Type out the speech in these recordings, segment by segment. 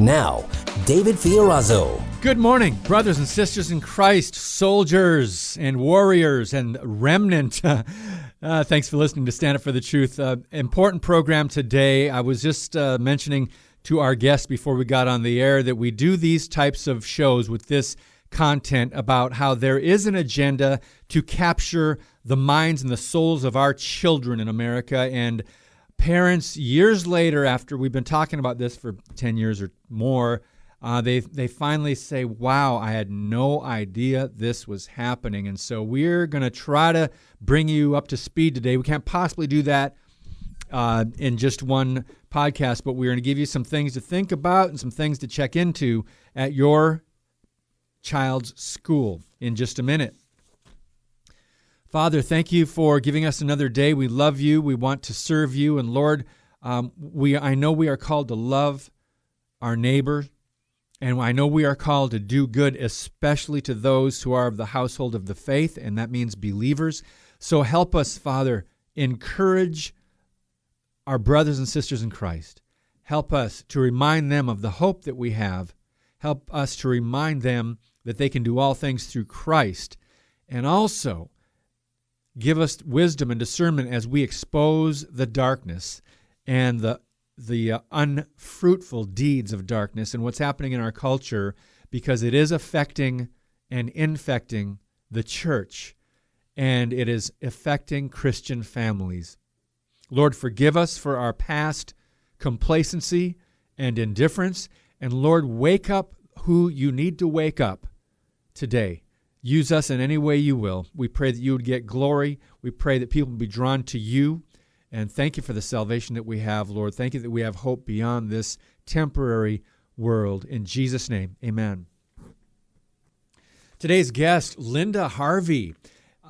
Now, David Fiorazo. Good morning, brothers and sisters in Christ, soldiers and warriors and remnant. uh, thanks for listening to Stand Up for the Truth. Uh, important program today. I was just uh, mentioning to our guests before we got on the air that we do these types of shows with this content about how there is an agenda to capture the minds and the souls of our children in America. And parents, years later, after we've been talking about this for 10 years or more, uh, they they finally say, "Wow, I had no idea this was happening." And so we're going to try to bring you up to speed today. We can't possibly do that uh, in just one podcast, but we're going to give you some things to think about and some things to check into at your child's school in just a minute. Father, thank you for giving us another day. We love you. We want to serve you, and Lord, um, we I know we are called to love our neighbor and I know we are called to do good, especially to those who are of the household of the faith, and that means believers. So help us, Father, encourage our brothers and sisters in Christ. Help us to remind them of the hope that we have. Help us to remind them that they can do all things through Christ. And also, give us wisdom and discernment as we expose the darkness and the the uh, unfruitful deeds of darkness and what's happening in our culture because it is affecting and infecting the church and it is affecting Christian families. Lord, forgive us for our past complacency and indifference. And Lord, wake up who you need to wake up today. Use us in any way you will. We pray that you would get glory. We pray that people would be drawn to you and thank you for the salvation that we have, Lord. Thank you that we have hope beyond this temporary world. In Jesus' name, amen. Today's guest, Linda Harvey.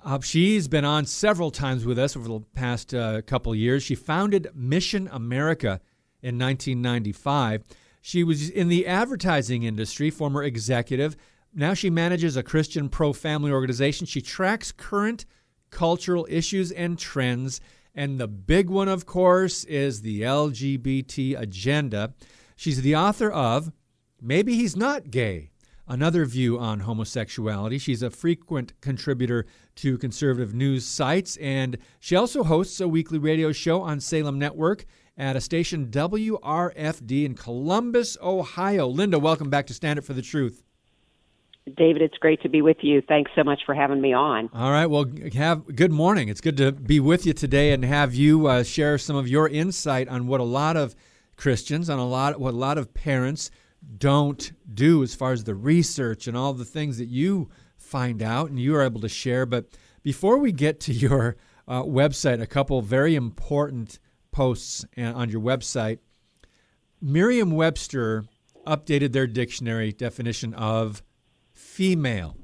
Uh, she's been on several times with us over the past uh, couple years. She founded Mission America in 1995. She was in the advertising industry, former executive. Now she manages a Christian pro family organization. She tracks current cultural issues and trends and the big one, of course, is the LGBT agenda. She's the author of Maybe He's Not Gay, another view on homosexuality. She's a frequent contributor to conservative news sites, and she also hosts a weekly radio show on Salem Network at a station WRFD in Columbus, Ohio. Linda, welcome back to Stand Up for the Truth. David, it's great to be with you. Thanks so much for having me on. All right. Well, have good morning. It's good to be with you today and have you uh, share some of your insight on what a lot of Christians, on a lot what a lot of parents don't do as far as the research and all the things that you find out and you are able to share. But before we get to your uh, website, a couple very important posts on your website. Merriam-Webster updated their dictionary definition of female.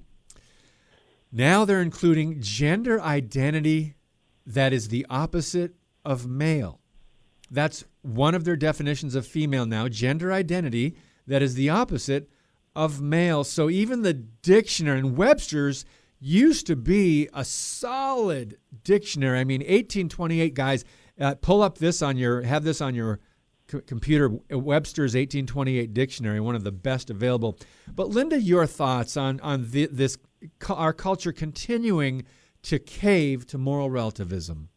Now they're including gender identity that is the opposite of male. That's one of their definitions of female now, gender identity that is the opposite of male. So even the dictionary and Webster's used to be a solid dictionary. I mean, 1828 guys, uh, pull up this on your, have this on your computer, Webster's 1828 dictionary, one of the best available. But Linda, your thoughts on on the, this our culture continuing to cave to moral relativism?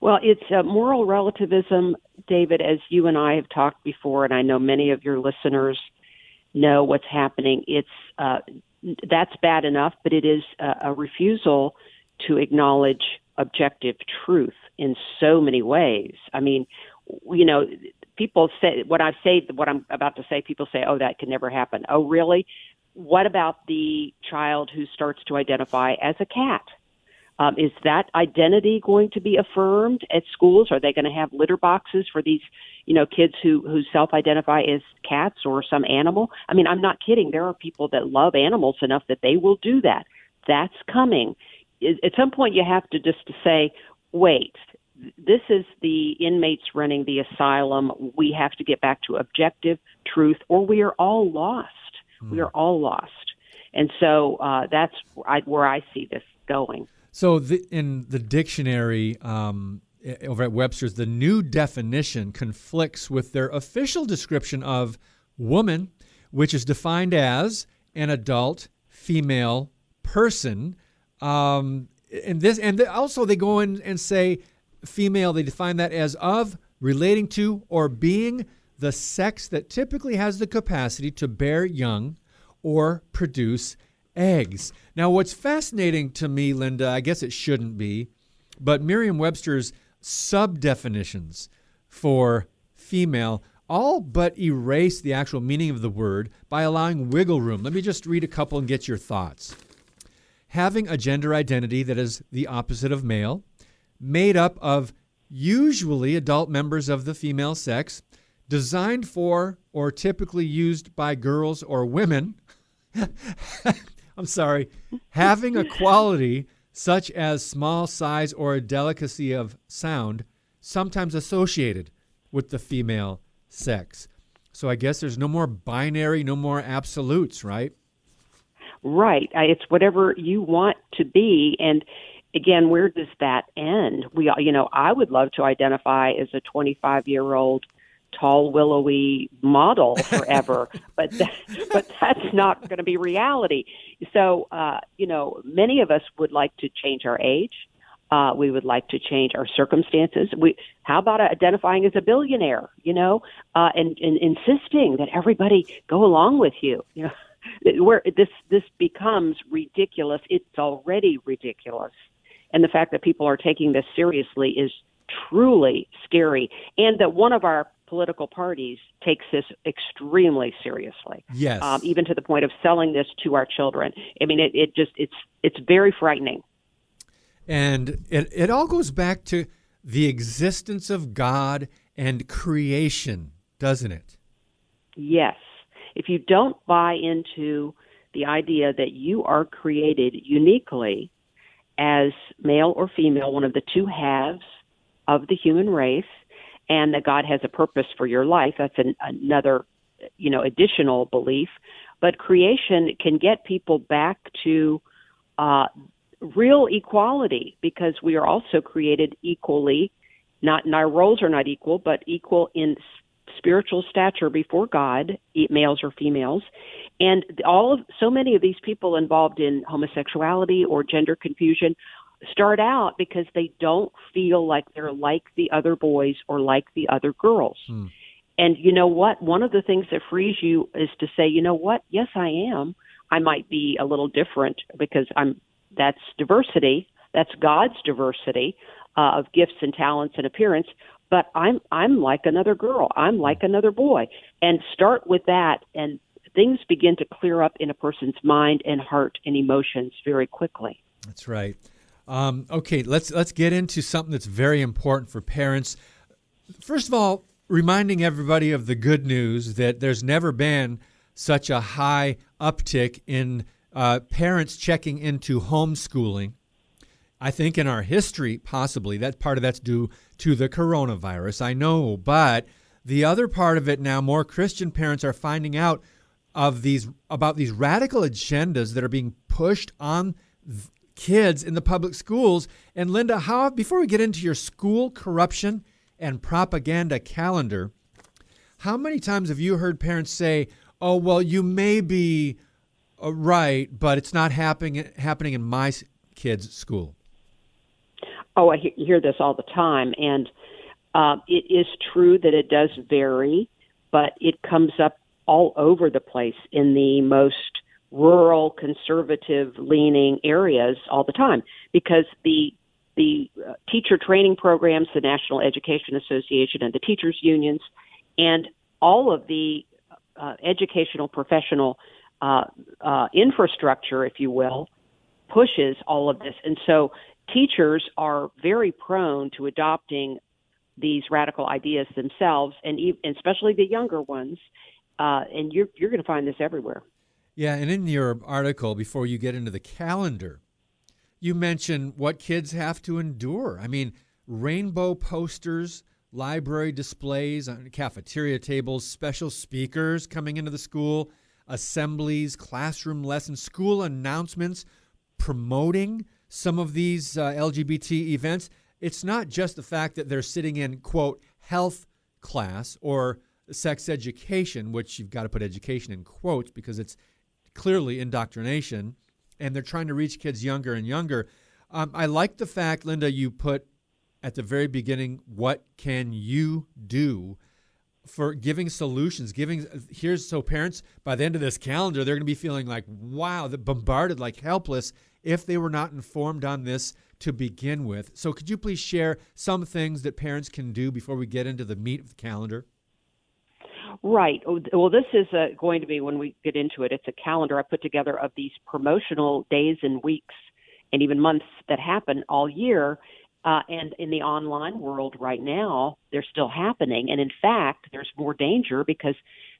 Well, it's uh, moral relativism, David, as you and I have talked before, and I know many of your listeners know what's happening. It's uh, that's bad enough, but it is a, a refusal to acknowledge objective truth in so many ways. I mean, you know, people say what I say, what I'm about to say. People say, "Oh, that can never happen." Oh, really? What about the child who starts to identify as a cat? Um, is that identity going to be affirmed at schools? Are they going to have litter boxes for these you know, kids who who self-identify as cats or some animal. I mean, I'm not kidding. There are people that love animals enough that they will do that. That's coming. At some point, you have to just say, wait. This is the inmates running the asylum. We have to get back to objective truth, or we are all lost. Mm. We are all lost. And so uh, that's where I see this going. So, the, in the dictionary um, over at Webster's, the new definition conflicts with their official description of woman, which is defined as an adult female person. Um, and this, and also they go in and say female. They define that as of, relating to, or being the sex that typically has the capacity to bear young or produce eggs. Now, what's fascinating to me, Linda, I guess it shouldn't be, but Merriam Webster's sub definitions for female all but erase the actual meaning of the word by allowing wiggle room. Let me just read a couple and get your thoughts. Having a gender identity that is the opposite of male, made up of usually adult members of the female sex, designed for or typically used by girls or women. I'm sorry, having a quality such as small size or a delicacy of sound, sometimes associated with the female sex. So I guess there's no more binary, no more absolutes, right? Right. It's whatever you want to be. And again, where does that end? We, you know, I would love to identify as a 25 year old tall, willowy model forever, but that, but that's not going to be reality. So, uh, you know, many of us would like to change our age. Uh, we would like to change our circumstances. We, how about identifying as a billionaire? You know, uh, and, and insisting that everybody go along with you. You know, where this this becomes ridiculous. It's already ridiculous, and the fact that people are taking this seriously is truly scary. And that one of our political parties takes this extremely seriously. Yes. Um, even to the point of selling this to our children. I mean, it, it just it's it's very frightening. And it it all goes back to the existence of God and creation, doesn't it? Yes. If you don't buy into the idea that you are created uniquely as male or female, one of the two halves of the human race, and that God has a purpose for your life. That's an, another, you know, additional belief. But creation can get people back to uh, real equality because we are also created equally. Not, and our roles are not equal, but equal in spiritual stature before God, males or females. And all of so many of these people involved in homosexuality or gender confusion start out because they don't feel like they're like the other boys or like the other girls. Hmm. And you know what? One of the things that frees you is to say, you know what? Yes, I am. I might be a little different because I'm that's diversity. That's God's diversity uh, of gifts and talents and appearance. But I'm I'm like another girl. I'm like another boy. And start with that, and things begin to clear up in a person's mind and heart and emotions very quickly. That's right. Um, okay, let's let's get into something that's very important for parents. First of all, reminding everybody of the good news that there's never been such a high uptick in uh, parents checking into homeschooling. I think in our history, possibly that part of that's due to the coronavirus. I know, but the other part of it now, more Christian parents are finding out of these about these radical agendas that are being pushed on kids in the public schools. And Linda, how before we get into your school corruption and propaganda calendar, how many times have you heard parents say, "Oh, well, you may be uh, right, but it's not happening happening in my kids' school"? Oh, I hear this all the time, and uh, it is true that it does vary, but it comes up all over the place in the most rural conservative leaning areas all the time because the the uh, teacher training programs, the National Education Association, and the teachers unions, and all of the uh, educational professional uh, uh, infrastructure, if you will, pushes all of this. And so teachers are very prone to adopting these radical ideas themselves, and especially the younger ones. Uh, and you're you're going to find this everywhere. Yeah, and in your article, before you get into the calendar, you mention what kids have to endure. I mean, rainbow posters, library displays on cafeteria tables, special speakers coming into the school, assemblies, classroom lessons, school announcements promoting some of these uh, LGBT events. It's not just the fact that they're sitting in, quote, health class or sex education, which you've got to put education in quotes because it's clearly indoctrination, and they're trying to reach kids younger and younger. Um, I like the fact, Linda, you put at the very beginning, what can you do for giving solutions? Giving here's so parents by the end of this calendar, they're going to be feeling like, wow, they're bombarded, like helpless if they were not informed on this to begin with. So, could you please share some things that parents can do before we get into the meat of the calendar? Right. Oh, well, this is uh, going to be when we get into it. It's a calendar I put together of these promotional days and weeks and even months that happen all year. Uh, and in the online world right now, they're still happening. And in fact, there's more danger because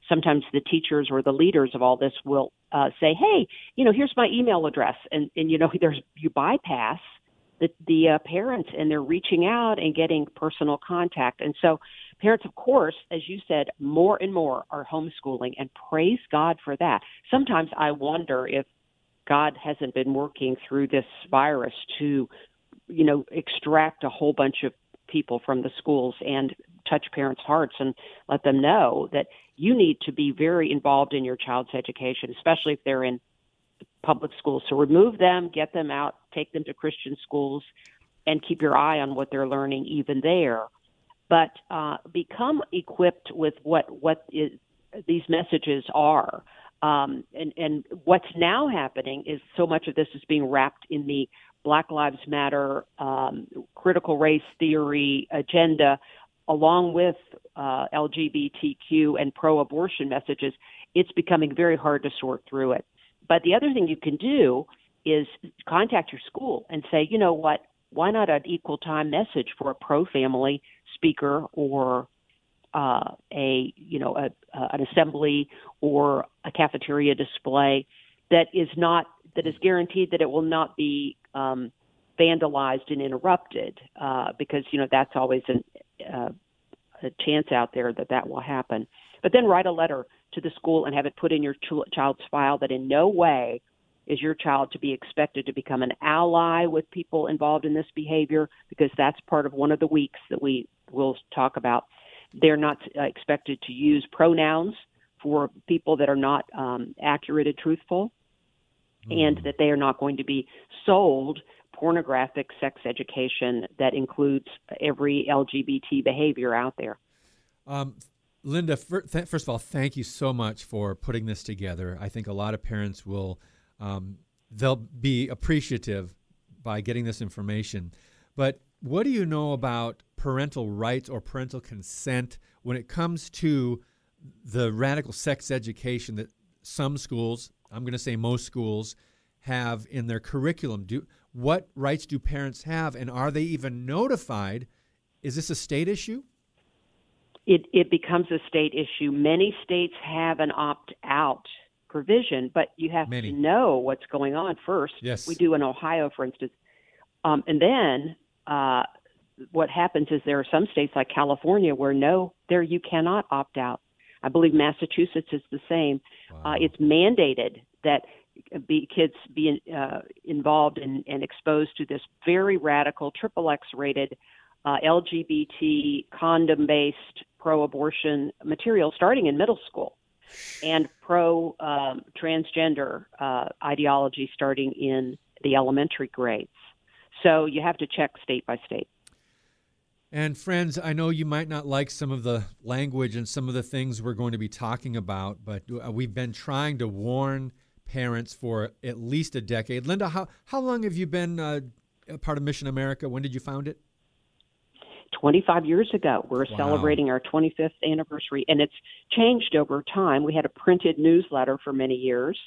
sometimes the teachers or the leaders of all this will uh, say, "Hey, you know, here's my email address," and and you know, there's you bypass the the uh, parents and they're reaching out and getting personal contact. And so parents, of course, as you said, more and more are homeschooling, and praise God for that. Sometimes I wonder if God hasn't been working through this virus to, you know, extract a whole bunch of people from the schools and touch parents' hearts and let them know that you need to be very involved in your child's education, especially if they're in public schools. So remove them, get them out, take them to Christian schools, and keep your eye on what they're learning even there. But uh, become equipped with what what is, these messages are. Um, and, and what's now happening is so much of this is being wrapped in the Black Lives Matter, um, critical race theory agenda, along with uh, LGBTQ and pro abortion messages. It's becoming very hard to sort through it. But the other thing you can do is contact your school and say, you know what, why not an equal time message for a pro family speaker or uh, a you know a, uh, an assembly or a cafeteria display that is not that is guaranteed that it will not be um, vandalized and interrupted uh, because you know that's always an, uh, a chance out there that that will happen. But then write a letter to the school and have it put in your ch- child's file that in no way is your child to be expected to become an ally with people involved in this behavior because that's part of one of the weeks that we will talk about. They're not uh, expected to use pronouns for people that are not um, accurate and truthful, mm. and that they are not going to be sold pornographic sex education that includes every LGBT behavior out there. Um, Linda, first of all, thank you so much for putting this together. I think a lot of parents will um, they'll be appreciative by getting this information. But what do you know about parental rights or parental consent when it comes to the radical sex education that some schools, I'm going to say most schools, have in their curriculum? Do what rights do parents have, and are they even notified? Is this a state issue? It it becomes a state issue. Many states have an opt out provision, but you have Many. to know what's going on first. Yes. We do in Ohio, for instance. Um, and then uh, what happens is there are some states like California where no, there you cannot opt out. I believe Massachusetts is the same. Uh, wow. Uh, it's mandated that be, kids be uh, involved in, and exposed to this very radical, triple X rated uh, LGBT condom based pro abortion material starting in middle school and pro um, transgender uh, ideology starting in the elementary grades. So you have to check state by state. And friends, I know you might not like some of the language and some of the things we're going to be talking about, but uh, we've been trying to warn parents for at least a decade. Linda, how, how long have you been uh, a part of Mission America? When did you found it? 25 years ago. We're wow. celebrating our 25th anniversary, and it's changed over time. We had a printed newsletter for many years,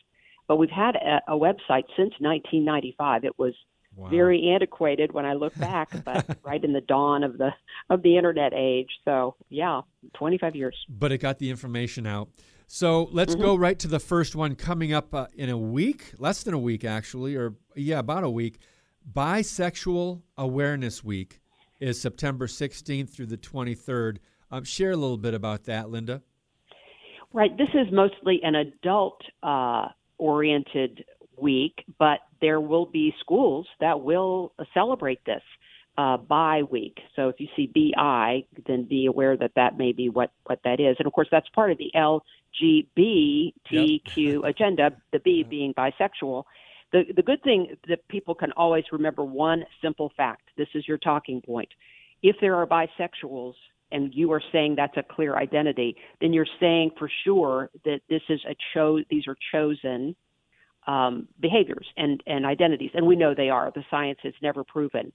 but we've had a, a website since 1995. It was wow. very antiquated when I look back, but right in the dawn of the of the internet age. So yeah, 25 years. But it got the information out. So let's mm-hmm. go right to the first one coming up uh, in a week, less than a week actually, or yeah, about a week. Bisexual Awareness Week is September 16th through the 23rd. Um, share a little bit about that, Linda. Right. This is mostly an adult uh, oriented week, but there will be schools that will celebrate this uh, bi week. So if you see BI, then be aware that that may be what, what that is. And of course, that's part of the LGBTQ yep. agenda, the B being bisexual. The, the good thing that people can always remember one simple fact this is your talking point. If there are bisexuals and you are saying that's a clear identity, then you're saying for sure that this is a cho- these are chosen um, behaviors and, and identities. And we know they are. The science has never proven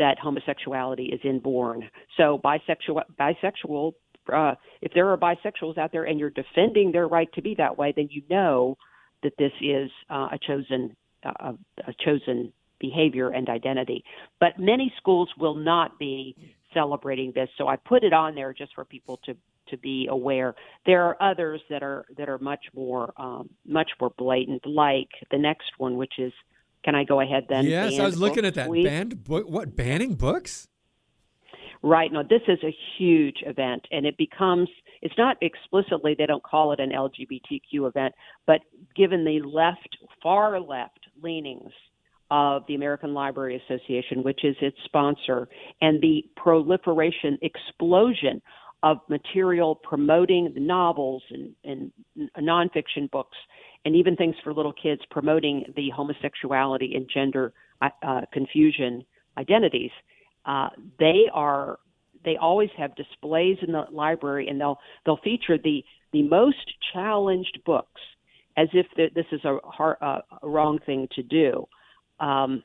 that homosexuality is inborn. So bisexual, bisexual uh, if there are bisexuals out there and you're defending their right to be that way, then you know that this is uh, a chosen uh, a chosen behavior and identity. But many schools will not be celebrating this, so I put it on there just for people to to be aware. There are others that are that are much more um, much more blatant, like the next one, which is. Can I go ahead then? Yes, I was looking at that. Week. Banned book. What banning books? Right. No, this is a huge event, and it becomes, it's not explicitly, they don't call it an LGBTQ event, but given the left, far left leanings of the American Library Association, which is its sponsor, and the proliferation, explosion of material promoting the novels and, and nonfiction books, and even things for little kids promoting the homosexuality and gender uh, confusion identities uh, they are they always have displays in the library, and they'll they'll feature the the most challenged books as if th- this is a, uh, a wrong thing to do. Um,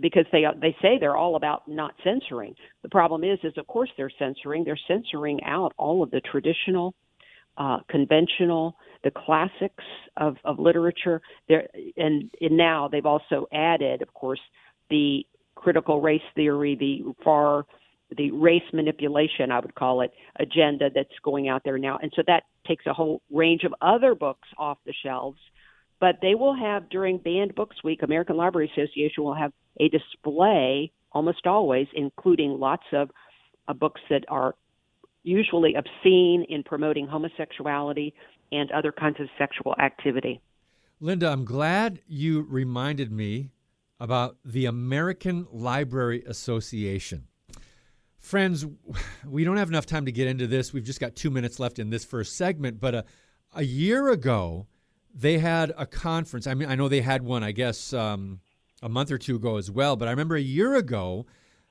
because they they say they're all about not censoring. The problem is, is of course they're censoring. They're censoring out all of the traditional, uh, conventional, the classics of of literature. There and, and now they've also added, of course, the critical race theory, the far the race manipulation, I would call it, agenda that's going out there now. And so that takes a whole range of other books off the shelves. But they will have during Banned Books Week, American Library Association will have a display almost always, including lots of uh, books that are usually obscene in promoting homosexuality and other kinds of sexual activity. Linda, I'm glad you reminded me about the American Library Association. Friends, we don't have enough time to get into this. We've just got two minutes left in this first segment. But a, a year ago, they had a conference. I mean, I know they had one, I guess, um, a month or two ago as well. But I remember a year ago,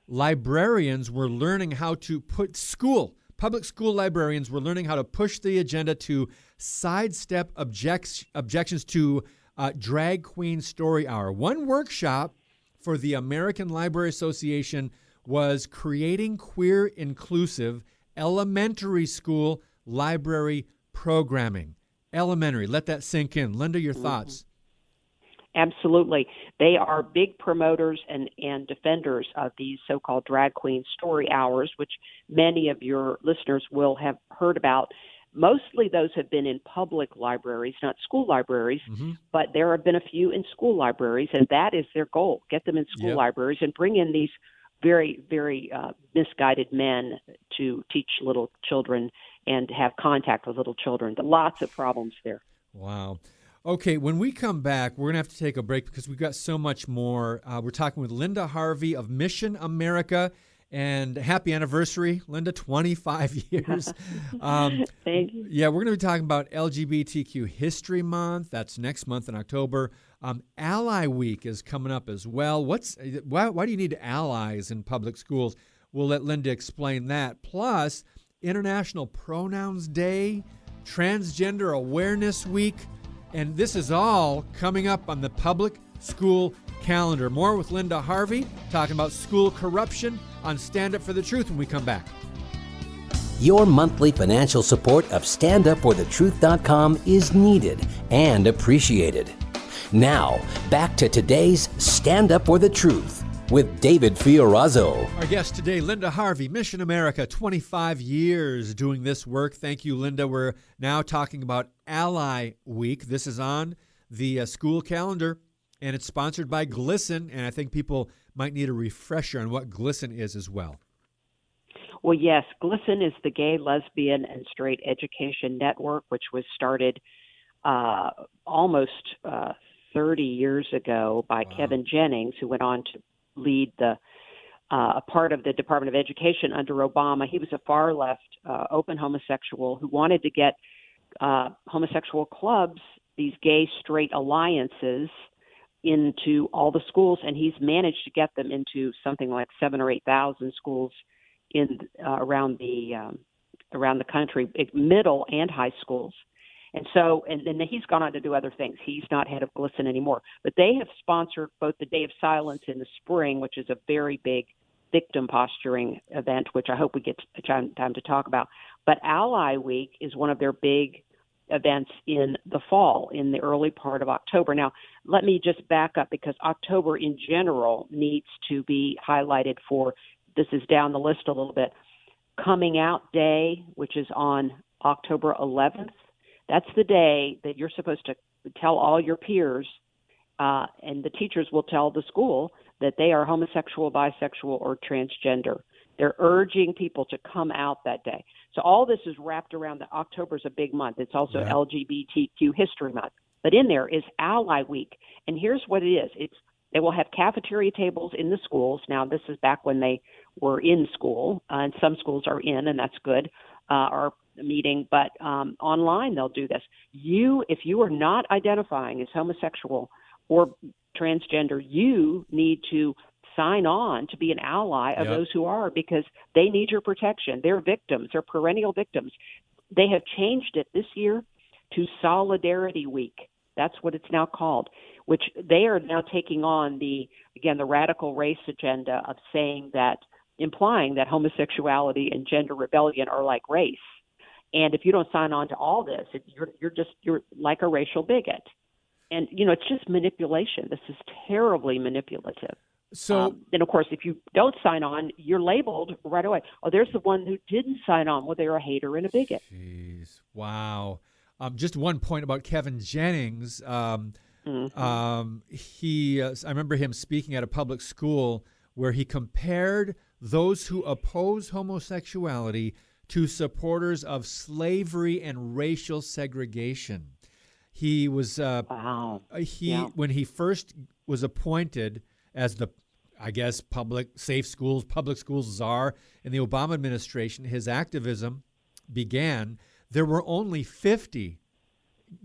librarians were learning how to put school, public school librarians were learning how to push the agenda to sidestep objects, objections to uh, Drag Queen Story Hour. One workshop for the American Library Association was creating queer inclusive elementary school library programming. Elementary, let that sink in. Linda, your mm-hmm. thoughts? Absolutely. They are big promoters and, and defenders of these so called drag queen story hours, which many of your listeners will have heard about. Mostly those have been in public libraries, not school libraries, mm-hmm. but there have been a few in school libraries, and that is their goal get them in school yep. libraries and bring in these very, very uh, misguided men to teach little children and have contact with little children. Lots of problems there. Wow. Okay, when we come back, we're going to have to take a break because we've got so much more. Uh, we're talking with Linda Harvey of Mission America and happy anniversary, Linda, 25 years. Um, Thank you. Yeah, we're going to be talking about LGBTQ History Month. That's next month in October. Um, Ally Week is coming up as well. What's why, why do you need allies in public schools? We'll let Linda explain that. Plus, International Pronouns Day, Transgender Awareness Week, and this is all coming up on the public school calendar. More with Linda Harvey talking about school corruption on Stand Up for the Truth when we come back. Your monthly financial support of StandUpForTheTruth.com is needed and appreciated. Now, back to today's Stand Up for the Truth with David Fiorazo. Our guest today, Linda Harvey, Mission America, 25 years doing this work. Thank you, Linda. We're now talking about Ally Week. This is on the uh, school calendar and it's sponsored by GLSEN. And I think people might need a refresher on what GLSEN is as well. Well, yes, GLSEN is the Gay, Lesbian, and Straight Education Network, which was started uh, almost uh, 30 years ago by wow. Kevin Jennings, who went on to lead the uh, a part of the Department of Education under Obama. He was a far left, uh, open homosexual who wanted to get uh, homosexual clubs, these gay straight alliances, into all the schools, and he's managed to get them into something like seven or eight thousand schools in uh, around the um, around the country, middle and high schools. And so, and then he's gone on to do other things. He's not head of GLSEN anymore, but they have sponsored both the Day of Silence in the spring, which is a very big victim posturing event, which I hope we get time, time to talk about. But Ally Week is one of their big events in the fall, in the early part of October. Now, let me just back up because October in general needs to be highlighted for this is down the list a little bit. Coming Out Day, which is on October 11th, that's the day that you're supposed to tell all your peers, uh, and the teachers will tell the school that they are homosexual, bisexual, or transgender. They're urging people to come out that day. So all this is wrapped around that October is a big month. It's also yeah. LGBTQ History Month. But in there is Ally Week. And here's what it is. It's they will have cafeteria tables in the schools. Now this is back when they were in school, uh, and some schools are in, and that's good. Uh, are meeting, but um, online they'll do this. You, if you are not identifying as homosexual or transgender, you need to sign on to be an ally of yep. those who are because they need your protection. They're victims, they're perennial victims. They have changed it this year to Solidarity Week. That's what it's now called, which they are now taking on the, again, the radical race agenda of saying that, implying that homosexuality and gender rebellion are like race. And if you don't sign on to all this, you're, you're just, you're like a racial bigot. And, you know, it's just manipulation. This is terribly manipulative. So, um, and of course, if you don't sign on, you're labeled right away. Oh, there's the one who didn't sign on. Well, they're a hater and a bigot. Jeez, wow. Um, just one point about Kevin Jennings. Um, mm-hmm. um, he, uh, I remember him speaking at a public school where he compared those who oppose homosexuality to supporters of slavery and racial segregation. He was uh, wow. He yeah. when he first was appointed as the I guess public safe schools, public schools czar in the Obama administration, his activism began. There were only 50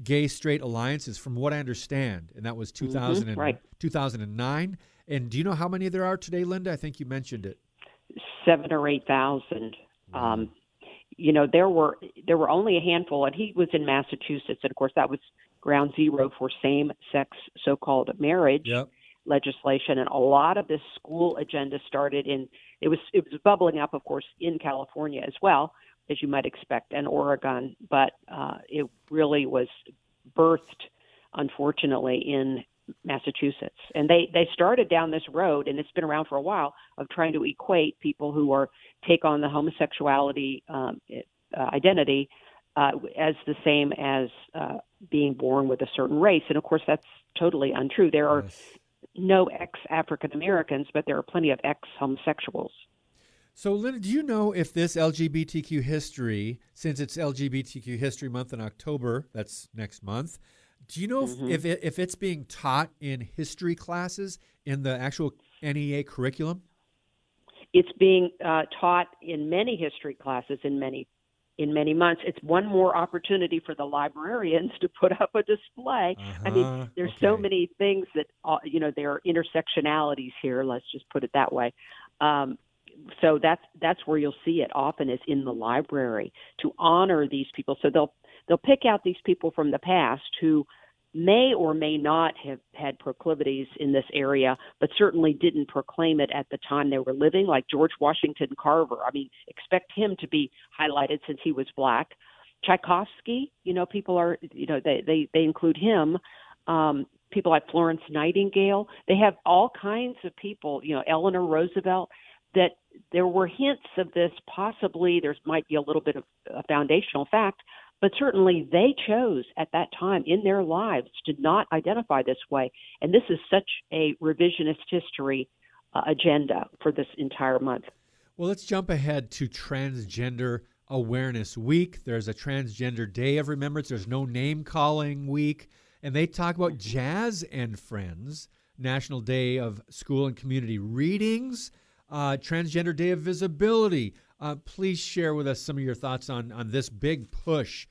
gay straight alliances from what I understand, and that was 2000 mm-hmm, and, right. 2009. And do you know how many there are today, Linda? I think you mentioned it. Seven or eight thousand. Um, you know, there were there were only a handful, and he was in Massachusetts, and of course that was ground zero for same-sex so-called marriage. Yep legislation, and a lot of this school agenda started in it was it was bubbling up, of course, in California as well, as you might expect, and Oregon, but uh, it really was birthed, unfortunately, in Massachusetts, and they they started down this road, and it's been around for a while of trying to equate people who are take on the homosexuality um, uh, identity uh, as the same as uh, being born with a certain race, and of course that's totally untrue. There are yes no ex African Americans, but there are plenty of ex homosexuals. So, Linda, do you know if this LGBTQ history, since it's LGBTQ History Month in October, that's next month, do you know mm-hmm. if, if, it, if it's being taught in history classes in the actual NEA curriculum? It's being uh, taught in many history classes in many in many months. It's one more opportunity for the librarians to put up a display. Uh-huh. I mean, there's okay. so many things that uh, you know there are intersectionalities here. Let's just put it that way. Um, so that's that's where you'll see it often is in the library to honor these people. So they'll they'll pick out these people from the past who may or may not have had proclivities in this area, but certainly didn't proclaim it at the time they were living, like George Washington Carver. I mean, expect him to be highlighted since he was black. Tchaikovsky, you know, people are, you know, they they they include him. Um, people like Florence Nightingale. They have all kinds of people, you know, Eleanor Roosevelt, that there were hints of this possibly. There might be a little bit of a foundational fact, but certainly they chose at that time in their lives to not identify this way. And this is such a revisionist history uh, agenda for this entire month. Well, let's jump ahead to Transgender Awareness Week. There's a Transgender Day of Remembrance. There's no name calling week. And they talk about Jazz and Friends, National Day of School and Community Readings, uh, Transgender Day of Visibility. Uh, please share with us some of your thoughts on, on this big push.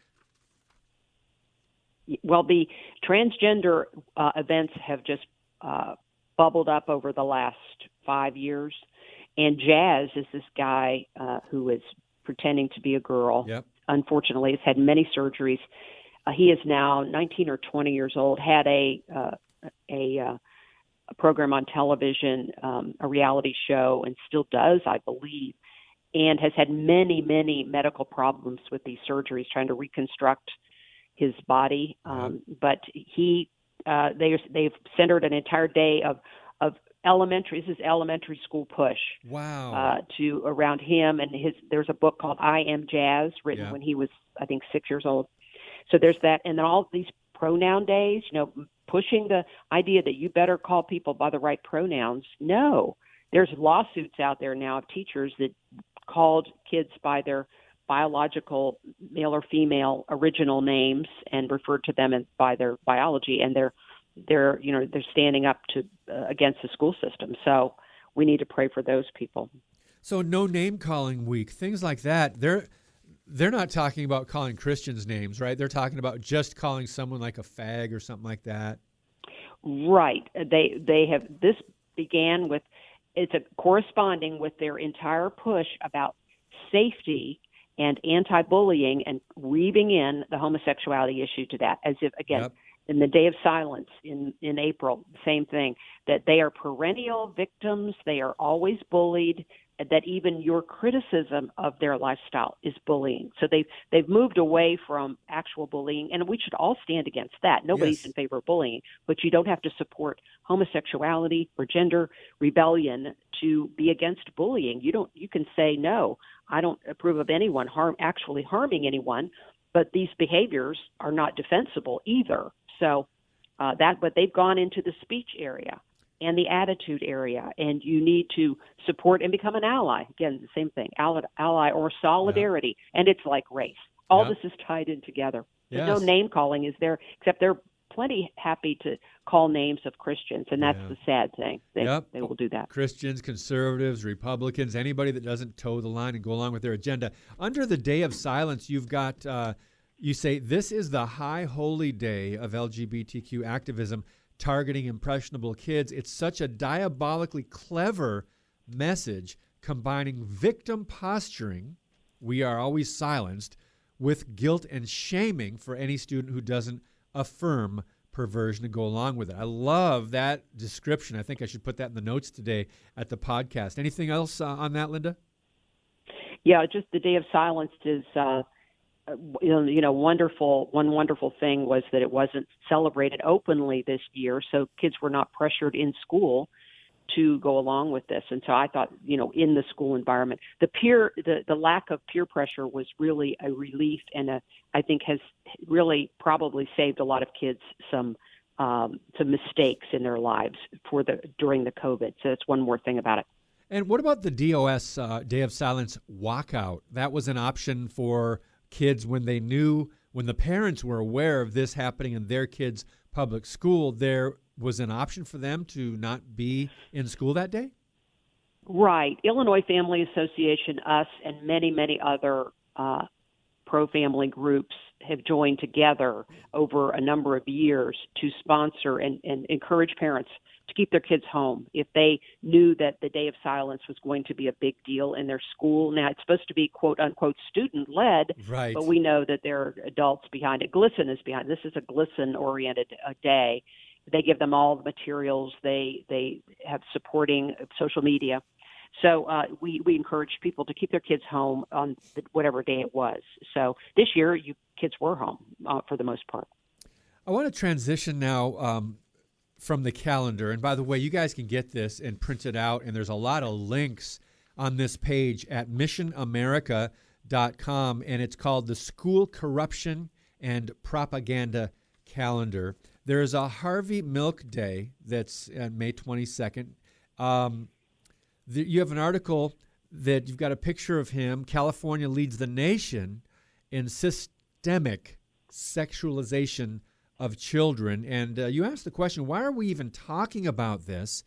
Well, the transgender uh, events have just uh, bubbled up over the last five years. And Jazz is this guy uh, who is pretending to be a girl. Yep. Unfortunately, has had many surgeries. Uh, he is now 19 or 20 years old. Had a uh, a, uh, a program on television, um, a reality show, and still does, I believe, and has had many, many medical problems with these surgeries, trying to reconstruct his body. Um, but he, uh, they, they've centered an entire day of of elementary. This is elementary school push. Wow. Uh, to around him and his. There's a book called I Am Jazz, written Yeah. when he was, I think, six years old. So there's that, and then all these pronoun days. You know, pushing the idea that you better call people by the right pronouns. No, there's lawsuits out there now of teachers that called kids by their biological male or female original names and referred to them as by their biology and they're they're you know they're standing up to uh, against the school system so we need to pray for those people So no name calling week, things like that. They're they're not talking about calling Christians names, right? They're talking about just calling someone like a fag or something like that. Right. They they have this began with it's a corresponding with their entire push about safety and anti-bullying and weaving in the homosexuality issue to that as if again Yep. in the day of silence in in April same thing that they are perennial victims they are always bullied that even your criticism of their lifestyle is bullying. So they've they've moved away from actual bullying and we should all stand against that. Nobody's Yes. in favor of bullying but you don't have to support homosexuality or gender rebellion to be against bullying. You don't you can say no i don't approve of anyone harm actually harming anyone but these behaviors are not defensible either. So uh, that but they've gone into the speech area and the attitude area and you need to support and become an ally again the same thing ally, ally or solidarity and it's like race all Yeah. this is tied in together Yes. there's no name calling is there except they're plenty happy to call names of christians and that's Yeah. the sad thing they, Yep. they will do that Christians, conservatives, Republicans, anybody that doesn't toe the line and go along with their agenda. Under the Day of Silence, you've got, uh, you say, this is the high holy day of LGBTQ activism targeting impressionable kids. It's such a diabolically clever message combining victim posturing, we are always silenced, with guilt and shaming for any student who doesn't affirm perversion to go along with it. I love that description. I think I should put that in the notes today at the podcast. Anything else uh, on that, Linda? yeah just the day of silence is uh you know, wonderful. One wonderful thing was that it wasn't celebrated openly this year, so kids were not pressured in school to go along with this. And so I thought, you know, in the school environment, the peer, the the lack of peer pressure was really a relief, and a, I think has really probably saved a lot of kids some um, some mistakes in their lives for the during the COVID. So that's one more thing about it. And what about the DOS uh, Day of Silence walkout? That was an option for kids when they knew, when the parents were aware of this happening in their kids' public school, there was an option for them to not be in school that day? Right. Illinois Family Association, us, and many, many other uh, pro family groups have joined together over a number of years to sponsor and, and encourage parents to keep their kids home if they knew that the day of silence was going to be a big deal in their school. Now, it's supposed to be quote unquote student led, Right. but we know that there are adults behind it. GLSEN is behind. This is a GLSEN oriented uh, day. They give them all the materials. They they have supporting social media. So uh, we we encourage people to keep their kids home on whatever day it was. So this year, you kids were home uh, for the most part. I want to transition now. Um, from the calendar. And by the way, you guys can get this and print it out, and there's a lot of links on this page at missionamerica.com, and it's called the School Corruption and Propaganda Calendar. There is a Harvey Milk Day that's on May 22nd. Um, the, you have an article that you've got a picture of him. California leads the nation in systemic sexualization of children. And uh, you asked the question, why are we even talking about this?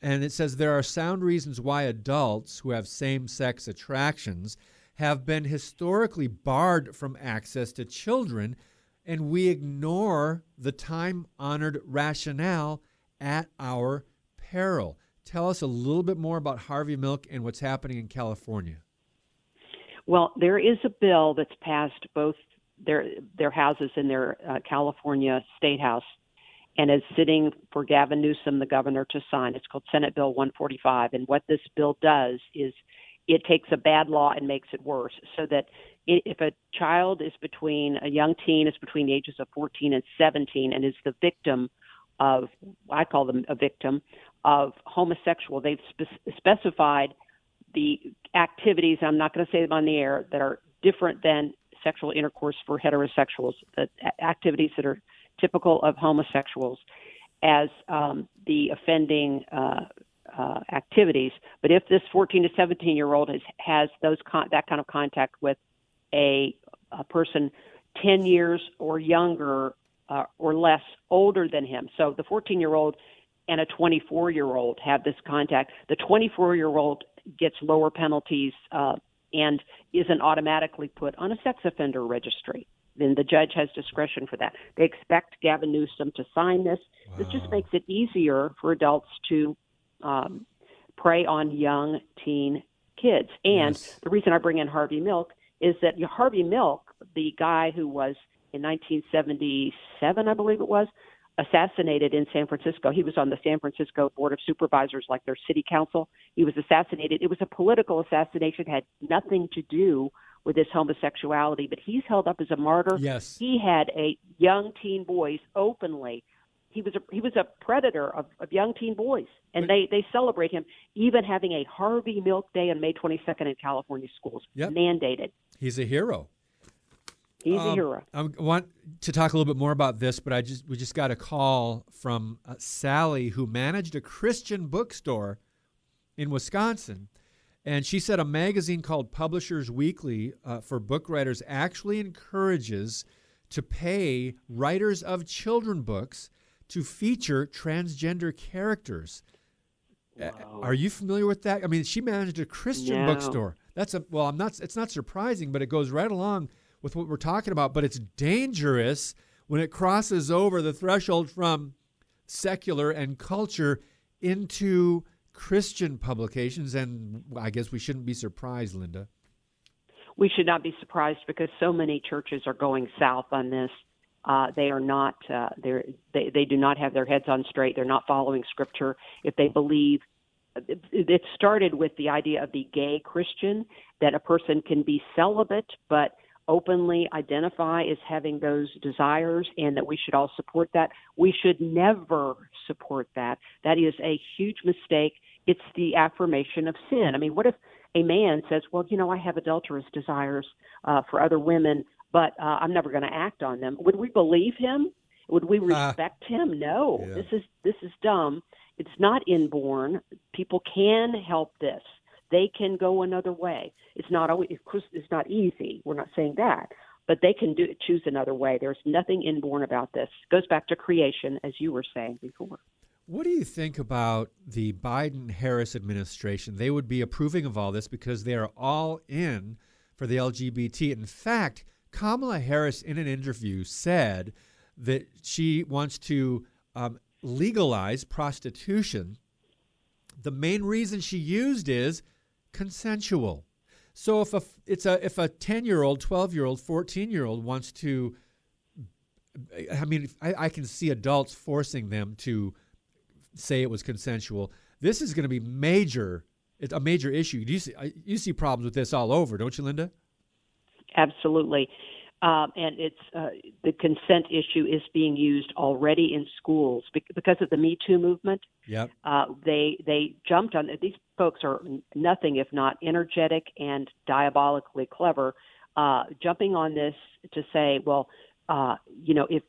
And it says there are sound reasons why adults who have same sex attractions have been historically barred from access to children, and we ignore the time honored rationale at our peril. Tell us a little bit more about Harvey Milk and what's happening in California. Well, there is a bill that's passed both their their houses in their uh, California State House, and is sitting for Gavin Newsom, the governor, to sign. It's called Senate Bill 145, and what this bill does is it takes a bad law and makes it worse, so that if a child is between a young teen is between the ages of 14 and 17 and is the victim of I call them a victim of homosexual, they've spe- specified the activities. I'm not going to say them on the air that are different than sexual intercourse for heterosexuals, the activities that are typical of homosexuals, as um, the offending uh, uh, activities. But if this 14 to 17 year old has, has those con- that kind of contact with a, a person 10 years or younger uh, or less older than him, so the 14 year old and a 24 year old have this contact, the 24 year old gets lower penalties uh, and isn't automatically put on a sex offender registry. Then the judge has discretion for that. They expect Gavin Newsom to sign this. Wow. This just makes it easier for adults to um, prey on young teen kids. And yes. the reason I bring in Harvey Milk is that Harvey Milk, the guy who was in 1977, I believe it was, assassinated in San Francisco. He was on the San Francisco Board of Supervisors, like their city council. He was assassinated. It was a political assassination, had nothing to do with his homosexuality, but he's held up as a martyr. Yes. He had a young teen boys openly. He was a he was a predator of, of young teen boys, and but, they they celebrate him, even having a Harvey Milk Day on May 22nd in California schools, yep. mandated. He's a hero. He's um, a hero. I want to talk a little bit more about this, but I just we just got a call from uh, Sally who managed a Christian bookstore in Wisconsin, and she said a magazine called Publishers Weekly uh, for book writers actually encourages to pay writers of children books to feature transgender characters. Wow. Are you familiar with that? I mean, she managed a Christian no. bookstore. That's a well, I'm not. It's not surprising, but it goes right along with what we're talking about, but it's dangerous when it crosses over the threshold from secular and culture into Christian publications. And I guess we shouldn't be surprised, Linda. We should not be surprised because so many churches are going south on this. Uh, they are not. Uh, they they do not have their heads on straight. They're not following Scripture. If they believe, it started with the idea of the gay Christian that a person can be celibate, but openly identify as having those desires and that we should all support that. We should never support that. That is a huge mistake. It's the affirmation of sin. I mean, what if a man says, well, you know, I have adulterous desires uh, for other women, but uh, I'm never going to act on them? Would we believe him? Would we ah. respect uh, him? No. Yeah. This is this is dumb. It's not inborn. People can help this they can go another way. It's not always of course, it's not easy. We're not saying that, but they can do choose another way. There's nothing inborn about this. It goes back to creation, as you were saying before. What do you think about the Biden Harris administration? They would be approving of all this because they are all in for the LGBT. In fact, Kamala Harris, in an interview, said that she wants to um, legalize prostitution. The main reason she used is consensual. So if a it's a if a 10-year-old, 12-year-old, 14-year-old wants to I mean I, I can see adults forcing them to say it was consensual. This is going to be major it's a major issue. You see you see problems with this all over, don't you, Linda? Absolutely. Um, and it's uh, the consent issue is being used already in schools because of the Me Too movement. Yep. Uh, they they jumped on these folks are nothing if not energetic and diabolically clever, uh, jumping on this to say, well, uh, you know, if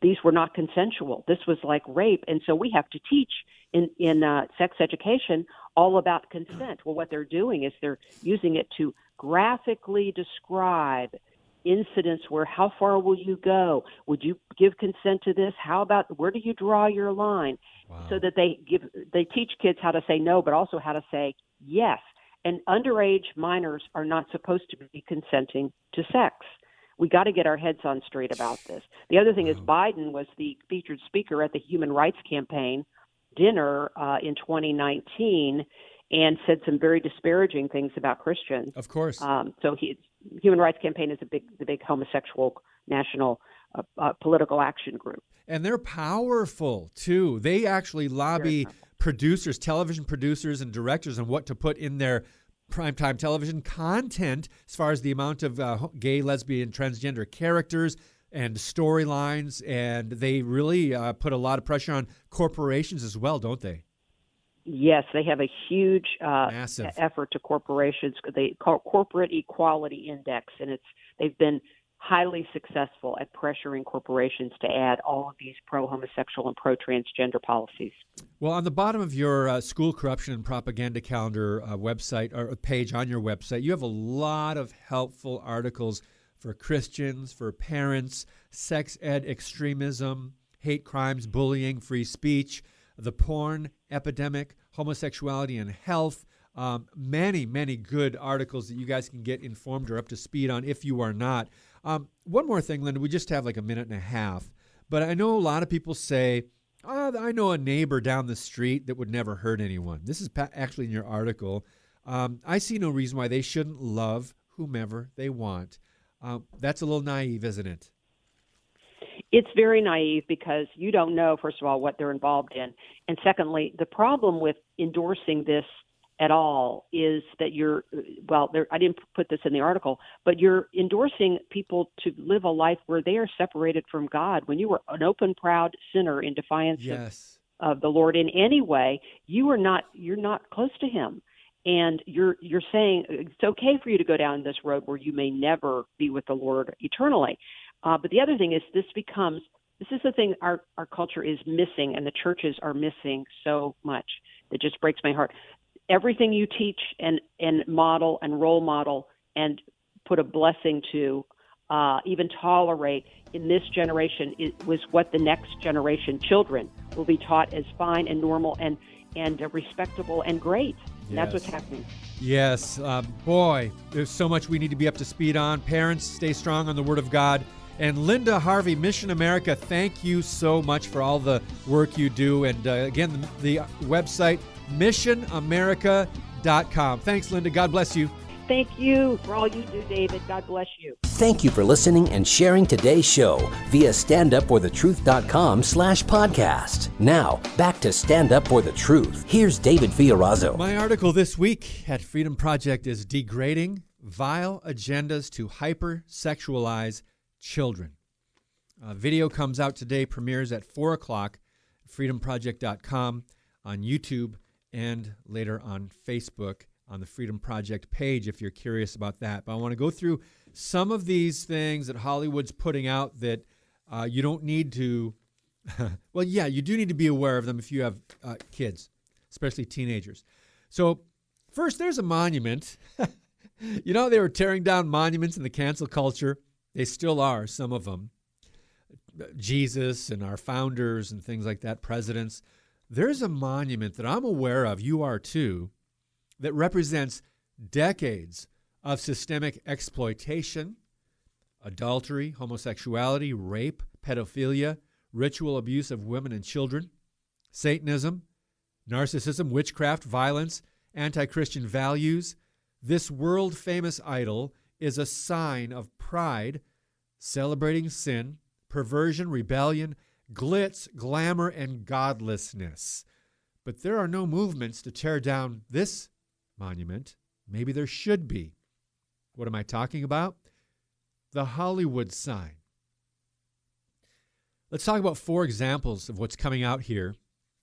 these were not consensual, this was like rape, and so we have to teach in in uh, sex education all about consent. Well, what they're doing is they're using it to graphically describe incidents where how far will you go? Would you give consent to this? How about where do you draw your line? Wow. So that they give they teach kids how to say no, but also how to say yes. And underage minors are not supposed to be consenting to sex. We got to get our heads on straight about this. The other thing wow. is Biden was the featured speaker at the Human Rights Campaign dinner uh, in 2019 and said some very disparaging things about Christians. Of course. Um, so he, Human Rights Campaign is a big, the big homosexual national uh, uh, political action group. And they're powerful too. They actually lobby producers, television producers, and directors on what to put in their primetime television content as far as the amount of uh, gay, lesbian, transgender characters and storylines. And they really uh, put a lot of pressure on corporations as well, don't they? Yes, they have a huge uh, effort to corporations. They call corporate equality index, and it's they've been highly successful at pressuring corporations to add all of these pro-homosexual and pro-transgender policies. Well, on the bottom of your uh, school corruption and propaganda calendar uh, website or page on your website, you have a lot of helpful articles for Christians, for parents, sex ed extremism, hate crimes, bullying, free speech the porn epidemic, homosexuality and health. Um, many, many good articles that you guys can get informed or up to speed on if you are not. Um, one more thing, Linda, we just have like a minute and a half, but I know a lot of people say, oh, I know a neighbor down the street that would never hurt anyone. This is actually in your article. Um, I see no reason why they shouldn't love whomever they want. Um, that's a little naive, isn't it? It's very naive because you don't know, first of all, what they're involved in. And secondly, the problem with endorsing this at all is that you're, well, there, I didn't put this in the article, but you're endorsing people to live a life where they are separated from God. When you are an open, proud sinner in defiance yes. of, of the Lord in any way, you are not, you're not close to Him and you're you're saying it's okay for you to go down this road where you may never be with the Lord eternally. Uh, but the other thing is this becomes this is the thing our our culture is missing, and the churches are missing so much. That just breaks my heart. Everything you teach and and model and role model and put a blessing to, uh, even tolerate in this generation it was what the next generation children will be taught as fine and normal and and uh, respectable and great. Yes. That's what's happening. Yes, uh, boy, there's so much we need to be up to speed on. Parents, stay strong on the Word of God. And Linda Harvey, Mission America, thank you so much for all the work you do. And uh, again, the, the website, missionamerica.com. Thanks, Linda. God bless you. Thank you for all you do, David. God bless you. Thank you for listening and sharing today's show via standupforthetruth.com slash podcast. Now, back to Stand Up For The Truth. Here's David Fiorazo. My article this week at Freedom Project is Degrading Vile Agendas to Hypersexualize children. Video comes out today, premieres at 4 o'clock, freedomproject.com, on YouTube, and later on Facebook on the Freedom Project page if you're curious about that. But I want to go through some of these things that Hollywood's putting out that uh, you don't need to. well, yeah, you do need to be aware of them if you have uh, kids, especially teenagers. So, first, there's a monument. you know, they were tearing down monuments in the cancel culture. They still are, some of them. Jesus and our founders and things like that, presidents. There's a monument that I'm aware of, you are too, that represents decades of systemic exploitation, adultery, homosexuality, rape, pedophilia, ritual abuse of women and children, Satanism, narcissism, witchcraft, violence, anti Christian values. This world famous idol is a sign of pride, celebrating sin, perversion, rebellion, glitz, glamour, and godlessness. But there are no movements to tear down this monument. Maybe there should be. What am I talking about? the Hollywood sign. Let's talk about four examples of what's coming out here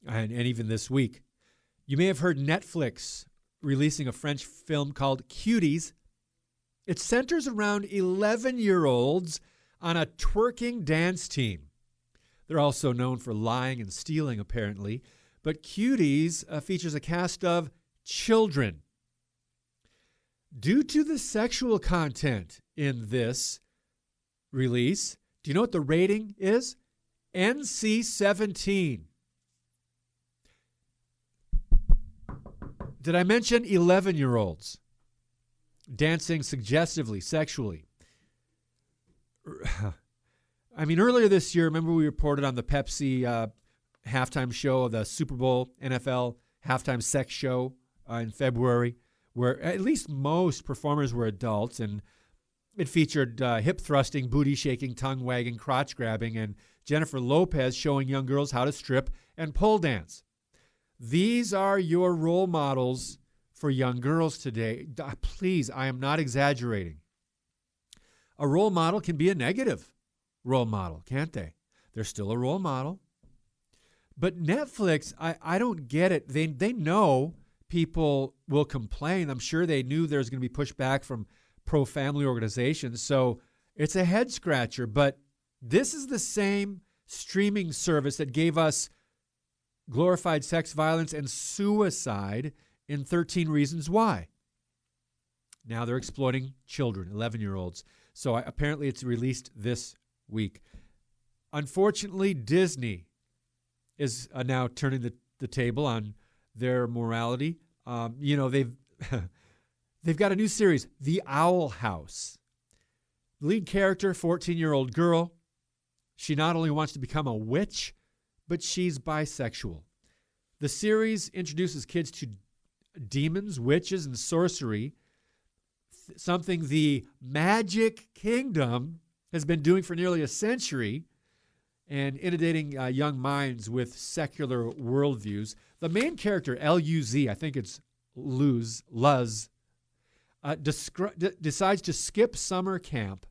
and, and even this week. You may have heard Netflix releasing a French film called Cuties. It centers around 11 year olds on a twerking dance team. They're also known for lying and stealing, apparently. But Cuties uh, features a cast of children. Due to the sexual content in this release, do you know what the rating is? NC 17. Did I mention 11 year olds dancing suggestively, sexually? I mean, earlier this year, remember we reported on the Pepsi uh, halftime show of the Super Bowl NFL halftime sex show uh, in February, where at least most performers were adults and it featured uh, hip thrusting, booty shaking, tongue wagging, crotch grabbing, and Jennifer Lopez showing young girls how to strip and pole dance. These are your role models for young girls today. Please, I am not exaggerating. A role model can be a negative role model, can't they? They're still a role model. But Netflix, I, I don't get it. They, they know people will complain. I'm sure they knew there's going to be pushback from pro family organizations. So it's a head scratcher. But this is the same streaming service that gave us glorified sex violence and suicide in 13 Reasons Why. Now they're exploiting children, 11 year olds. So I, apparently it's released this week. Unfortunately, Disney is uh, now turning the, the table on their morality. Um, you know, they've they've got a new series, The Owl House. Lead character, 14 year old girl. She not only wants to become a witch, but she's bisexual. The series introduces kids to demons, witches, and sorcery, something the Magic Kingdom has been doing for nearly a century and inundating uh, young minds with secular worldviews. The main character, L U Z, I think it's Luz, Luz, uh, descri- d- decides to skip summer camp.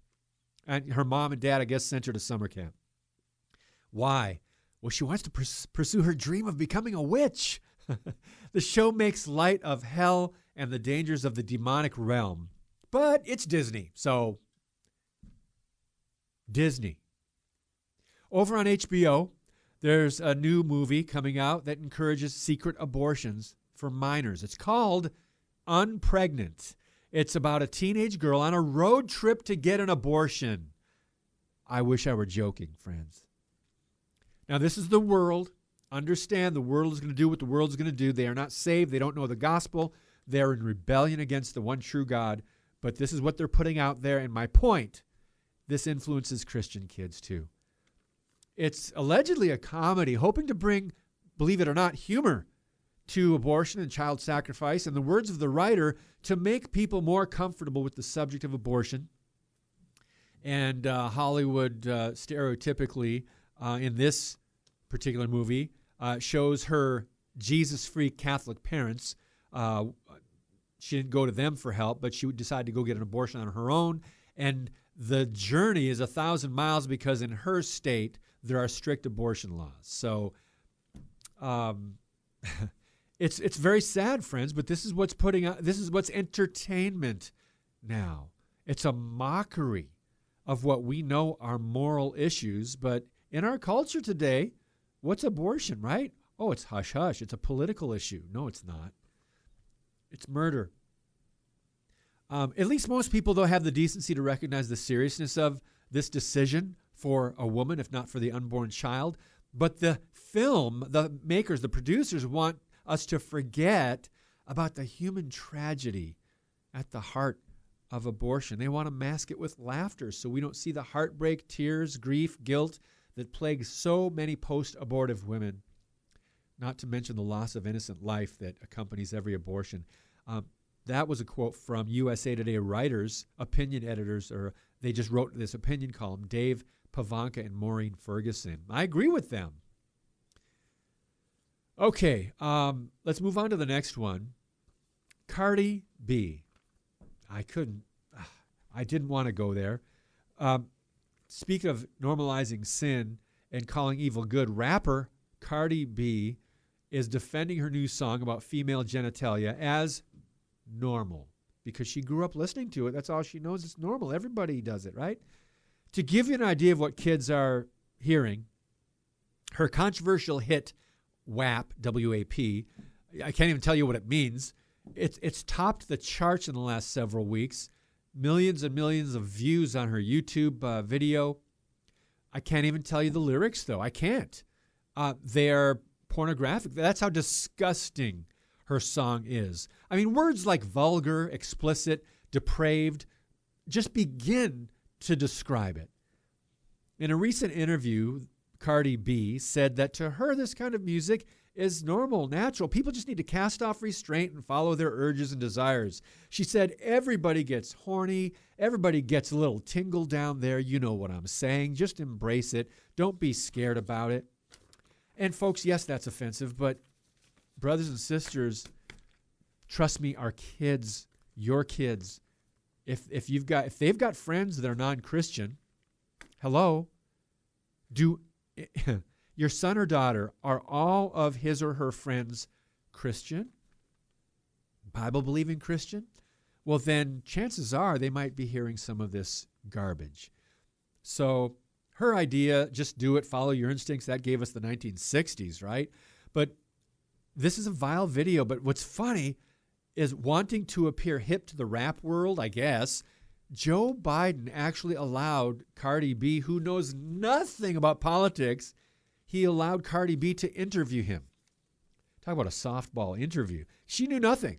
And her mom and dad, I guess, sent her to summer camp. Why? Well, she wants to pers- pursue her dream of becoming a witch. the show makes light of hell and the dangers of the demonic realm. But it's Disney, so Disney. Over on HBO, there's a new movie coming out that encourages secret abortions for minors. It's called Unpregnant. It's about a teenage girl on a road trip to get an abortion. I wish I were joking, friends. Now, this is the world. Understand the world is going to do what the world is going to do. They are not saved. They don't know the gospel. They're in rebellion against the one true God. But this is what they're putting out there. And my point this influences Christian kids too. It's allegedly a comedy hoping to bring, believe it or not, humor to abortion and child sacrifice, and the words of the writer, to make people more comfortable with the subject of abortion. And uh, Hollywood, uh, stereotypically, uh, in this particular movie, uh, shows her Jesus free Catholic parents. Uh, she didn't go to them for help, but she decided to go get an abortion on her own. And the journey is a thousand miles because in her state there are strict abortion laws. So um, it's it's very sad, friends, but this is what's putting out this is what's entertainment now. It's a mockery of what we know are moral issues, but in our culture today, what's abortion, right? Oh, it's hush hush. It's a political issue. No, it's not. It's murder. Um, at least most people, though, have the decency to recognize the seriousness of this decision for a woman, if not for the unborn child. But the film, the makers, the producers want us to forget about the human tragedy at the heart of abortion. They want to mask it with laughter so we don't see the heartbreak, tears, grief, guilt that plagues so many post abortive women, not to mention the loss of innocent life that accompanies every abortion. Um, that was a quote from USA Today writers, opinion editors, or they just wrote this opinion column, Dave Pavanka and Maureen Ferguson. I agree with them. Okay, um, let's move on to the next one. Cardi B. I couldn't, I didn't want to go there. Um, speak of normalizing sin and calling evil good, rapper Cardi B is defending her new song about female genitalia as normal because she grew up listening to it. That's all she knows. It's normal. Everybody does it, right? To give you an idea of what kids are hearing, her controversial hit WAP, W A P, I can't even tell you what it means. It's, it's topped the charts in the last several weeks. Millions and millions of views on her YouTube uh, video. I can't even tell you the lyrics, though. I can't. Uh, they're pornographic. That's how disgusting her song is. I mean, words like vulgar, explicit, depraved just begin to describe it. In a recent interview, Cardi B said that to her, this kind of music is normal, natural. People just need to cast off restraint and follow their urges and desires. She said, Everybody gets horny. Everybody gets a little tingle down there. You know what I'm saying. Just embrace it. Don't be scared about it. And, folks, yes, that's offensive, but brothers and sisters, trust me, our kids, your kids, if, if you've got if they've got friends that are non-Christian, hello, do your son or daughter, are all of his or her friends Christian? Bible believing Christian? Well, then chances are they might be hearing some of this garbage. So, her idea, just do it, follow your instincts, that gave us the 1960s, right? But this is a vile video. But what's funny is wanting to appear hip to the rap world, I guess. Joe Biden actually allowed Cardi B, who knows nothing about politics, he allowed Cardi B to interview him. Talk about a softball interview. She knew nothing.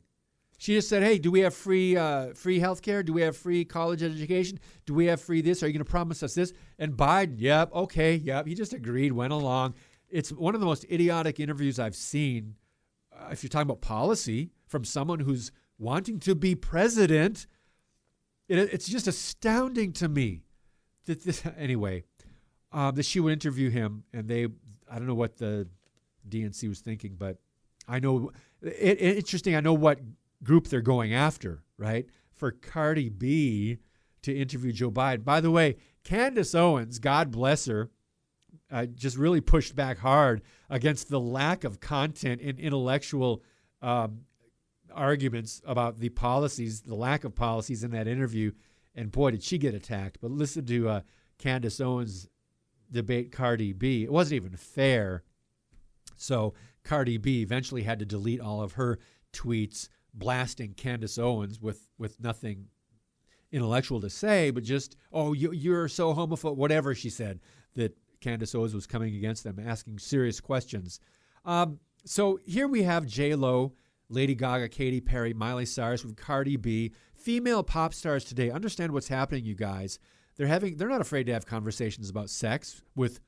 She just said, "Hey, do we have free uh, free health care? Do we have free college education? Do we have free this? Are you going to promise us this?" And Biden, "Yep, okay, yep." He just agreed, went along. It's one of the most idiotic interviews I've seen. Uh, if you're talking about policy from someone who's wanting to be president, it, it's just astounding to me that this. Anyway, um, that she would interview him, and they, I don't know what the DNC was thinking, but I know it, it, interesting. I know what group they're going after, right? For Cardi B to interview Joe Biden. By the way, Candace Owens, God bless her, uh, just really pushed back hard against the lack of content and intellectual um, arguments about the policies, the lack of policies in that interview. And boy, did she get attacked. But listen to uh, Candace Owens debate Cardi B. It wasn't even fair. So Cardi B eventually had to delete all of her tweets blasting Candace Owens with, with nothing intellectual to say, but just, oh, you, you're so homophobic, whatever she said, that Candace Owens was coming against them, asking serious questions. Um, so here we have J Lo, Lady Gaga, Katy Perry, Miley Cyrus with Cardi B, female pop stars today. Understand what's happening, you guys. They're having they're not afraid to have conversations about sex with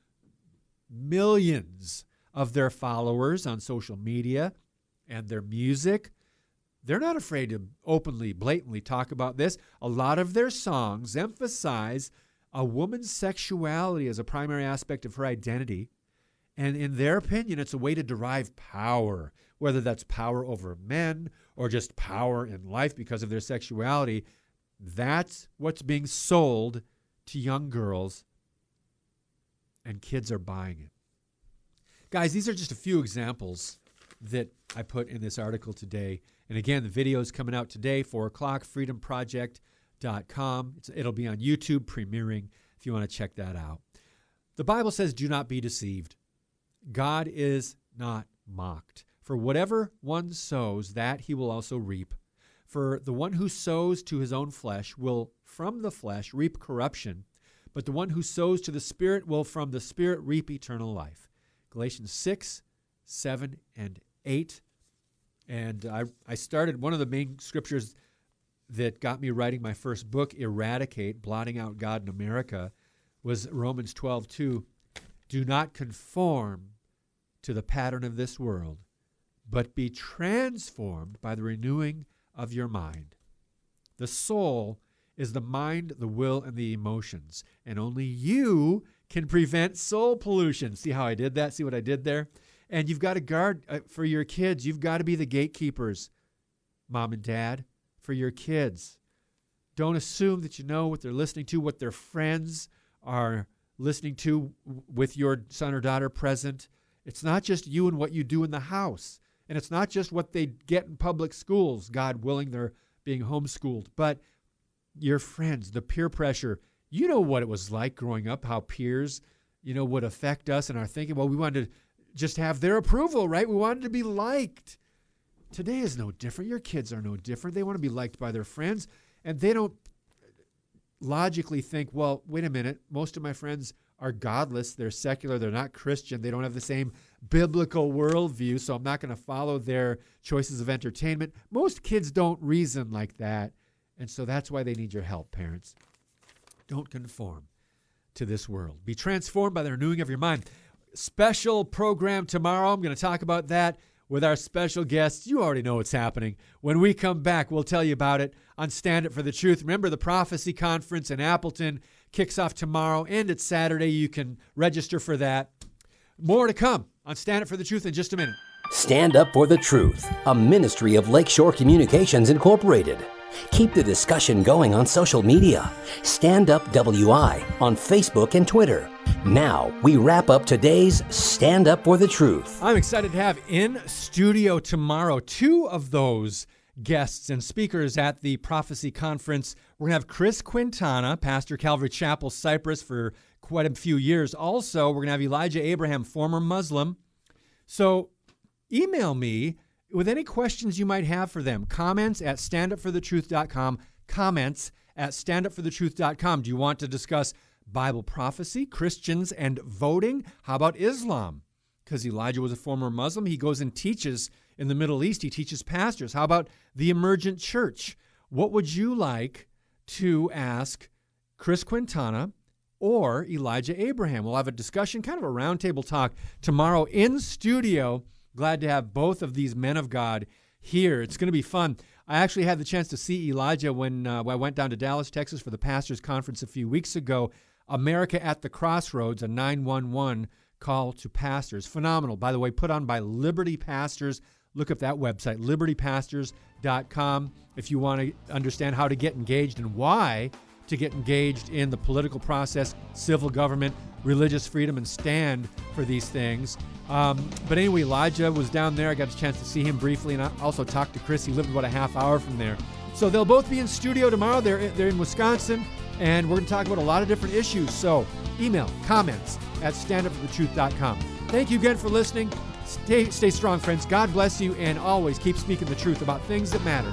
millions of their followers on social media and their music. They're not afraid to openly, blatantly talk about this. A lot of their songs emphasize a woman's sexuality as a primary aspect of her identity. And in their opinion, it's a way to derive power, whether that's power over men or just power in life because of their sexuality. That's what's being sold to young girls, and kids are buying it. Guys, these are just a few examples that I put in this article today. And again, the video is coming out today, 4 o'clock, freedomproject.com. It's, it'll be on YouTube premiering if you want to check that out. The Bible says, Do not be deceived. God is not mocked. For whatever one sows, that he will also reap. For the one who sows to his own flesh will from the flesh reap corruption, but the one who sows to the Spirit will from the Spirit reap eternal life. Galatians 6, 7, and 8. And I, I started one of the main scriptures that got me writing my first book, Eradicate, Blotting Out God in America, was Romans 12, 2. Do not conform to the pattern of this world, but be transformed by the renewing of your mind. The soul is the mind, the will, and the emotions. And only you can prevent soul pollution. See how I did that? See what I did there? And you've got to guard uh, for your kids. You've got to be the gatekeepers, mom and dad, for your kids. Don't assume that you know what they're listening to, what their friends are listening to with your son or daughter present. It's not just you and what you do in the house. And it's not just what they get in public schools, God willing, they're being homeschooled, but your friends, the peer pressure. You know what it was like growing up, how peers, you know, would affect us and our thinking. Well, we wanted to just have their approval, right? We wanted to be liked. Today is no different. Your kids are no different. They want to be liked by their friends, and they don't logically think, well, wait a minute, most of my friends are godless, they're secular, they're not Christian, they don't have the same biblical worldview, so I'm not going to follow their choices of entertainment. Most kids don't reason like that, and so that's why they need your help, parents. Don't conform to this world. Be transformed by the renewing of your mind. Special program tomorrow. I'm going to talk about that with our special guests. You already know what's happening. When we come back, we'll tell you about it on Stand Up for the Truth. Remember, the Prophecy Conference in Appleton kicks off tomorrow and it's Saturday. You can register for that. More to come on Stand Up for the Truth in just a minute. Stand Up for the Truth, a ministry of Lakeshore Communications Incorporated. Keep the discussion going on social media. Stand Up WI on Facebook and Twitter. Now, we wrap up today's Stand Up for the Truth. I'm excited to have in studio tomorrow two of those guests and speakers at the Prophecy Conference. We're going to have Chris Quintana, pastor Calvary Chapel, Cypress, for quite a few years. Also, we're going to have Elijah Abraham, former Muslim. So, email me with any questions you might have for them. Comments at standupforthetruth.com. Comments at standupforthetruth.com. Do you want to discuss Bible prophecy, Christians, and voting? How about Islam? Because Elijah was a former Muslim. He goes and teaches in the Middle East, he teaches pastors. How about the emergent church? What would you like to ask Chris Quintana or Elijah Abraham? We'll have a discussion, kind of a roundtable talk tomorrow in studio Glad to have both of these men of God here. It's going to be fun. I actually had the chance to see Elijah when, uh, I went down to Dallas, Texas for the pastors' conference a few weeks ago. America at the Crossroads, a 911 call to pastors. Phenomenal. By the way, put on by Liberty Pastors. Look up that website, libertypastors.com, if you want to understand how to get engaged and why to get engaged in the political process, civil government, religious freedom, and stand for these things. Um, but anyway, Elijah was down there. I got a chance to see him briefly, and I also talked to Chris. He lived about a half hour from there. So they'll both be in studio tomorrow. They're, they're in Wisconsin, and we're going to talk about a lot of different issues. So email comments at standupforthetruth.com. Thank you again for listening. Stay, stay strong, friends. God bless you, and always keep speaking the truth about things that matter